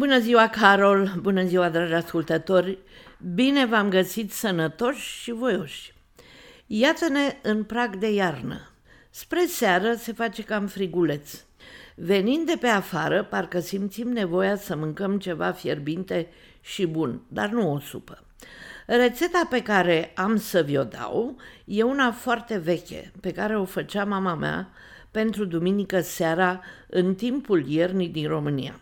Bună ziua, Carol! Bună ziua, dragi ascultători! Bine v-am găsit sănătoși și voioși! Iată-ne în prag de iarnă. Spre seară se face cam friguleț. Venind de pe afară, parcă simțim nevoia să mâncăm ceva fierbinte și bun, dar nu o supă. Rețeta pe care am să vi-o dau e una foarte veche, pe care o făcea mama mea pentru duminică seara în timpul iernii din România.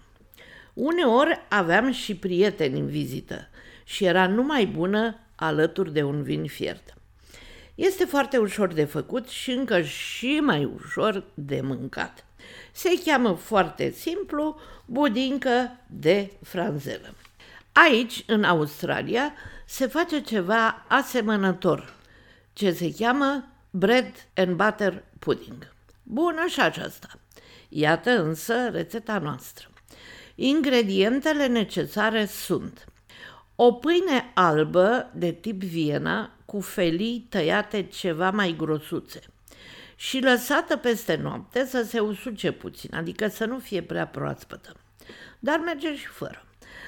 Uneori aveam și prieteni în vizită și era numai bună alături de un vin fiert. Este foarte ușor de făcut și încă și mai ușor de mâncat. Se cheamă foarte simplu budincă de franzelă. Aici, în Australia, se face ceva asemănător, ce se cheamă bread and butter pudding. Bună și aceasta. Iată însă rețeta noastră. Ingredientele necesare sunt o pâine albă de tip Viena cu felii tăiate ceva mai grosuțe și lăsată peste noapte să se usuce puțin, adică să nu fie prea proaspătă. Dar merge și fără.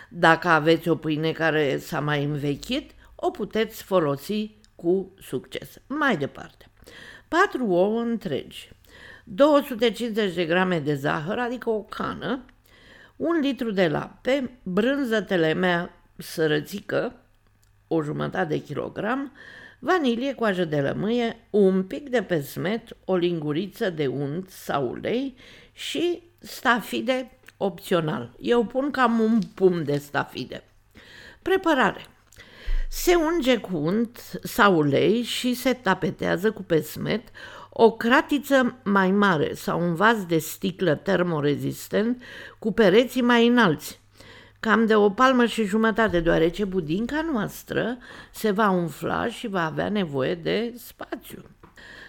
Dacă aveți o pâine care s-a mai învechit, o puteți folosi cu succes. Mai departe, 4 ouă întregi, 250 de grame de zahăr, adică o cană, un litru de lapte, brânză telemea sărățică, o jumătate de kilogram, vanilie, coajă de lămâie, un pic de pesmet, o linguriță de unt sau ulei și stafide opțional. Eu pun cam un pum de stafide. Preparare. Se unge cu unt sau ulei și se tapetează cu pesmet o cratiță mai mare sau un vas de sticlă termorezistent cu pereții mai înalți, cam de o palmă și jumătate, deoarece budinca noastră se va umfla și va avea nevoie de spațiu.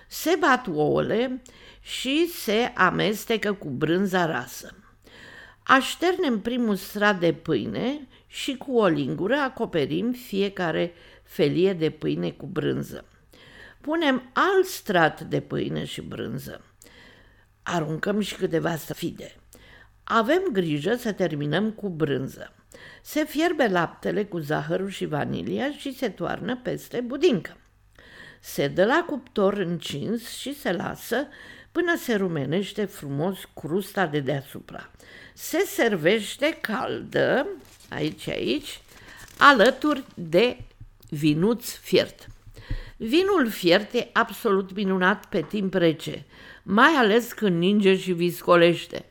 Se bat ouăle și se amestecă cu brânza rasă. Așternem primul strat de pâine și cu o lingură acoperim fiecare felie de pâine cu brânză. Punem alt strat de pâine și brânză. Aruncăm și câteva stafide. Avem grijă să terminăm cu brânză. Se fierbe laptele cu zahărul și vanilia și se toarnă peste budincă. Se dă la cuptor încins și se lasă până se rumenește frumos crusta de deasupra. Se servește caldă, aici, aici, alături de vinuț fiert. Vinul fiert e absolut minunat pe timp rece, mai ales când ninge și viscolește.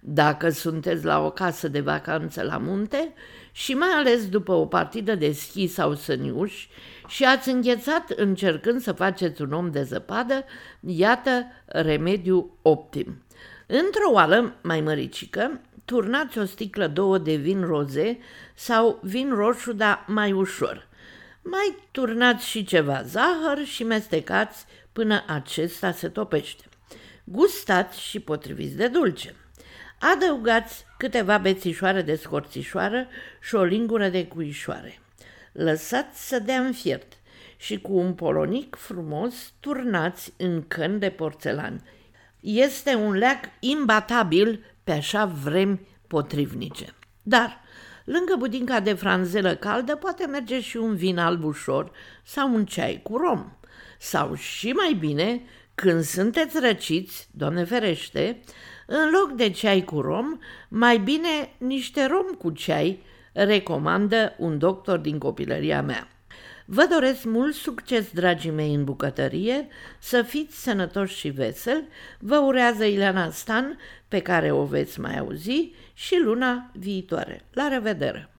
Dacă sunteți la o casă de vacanță la munte și mai ales după o partidă de schi sau săniuși și ați înghețat încercând să faceți un om de zăpadă, iată remediu optim. Într-o oală mai măricică, turnați o sticlă două de vin roze sau vin roșu, dar mai ușor – mai turnați și ceva zahăr și mestecați până acesta se topește. Gustați și potriviți de dulce. Adăugați câteva bețișoare de scorțișoară și o lingură de cuișoare. Lăsați să dea în fiert și cu un polonic frumos turnați în cân de porțelan. Este un leac imbatabil pe așa vremi potrivnice. Dar Lângă budinca de franzelă caldă poate merge și un vin alb ușor sau un ceai cu rom. Sau și mai bine, când sunteți răciți, doamne ferește, în loc de ceai cu rom, mai bine niște rom cu ceai, recomandă un doctor din copilăria mea. Vă doresc mult succes, dragii mei, în bucătărie, să fiți sănătoși și veseli. Vă urează Ileana Stan, pe care o veți mai auzi, și luna viitoare. La revedere!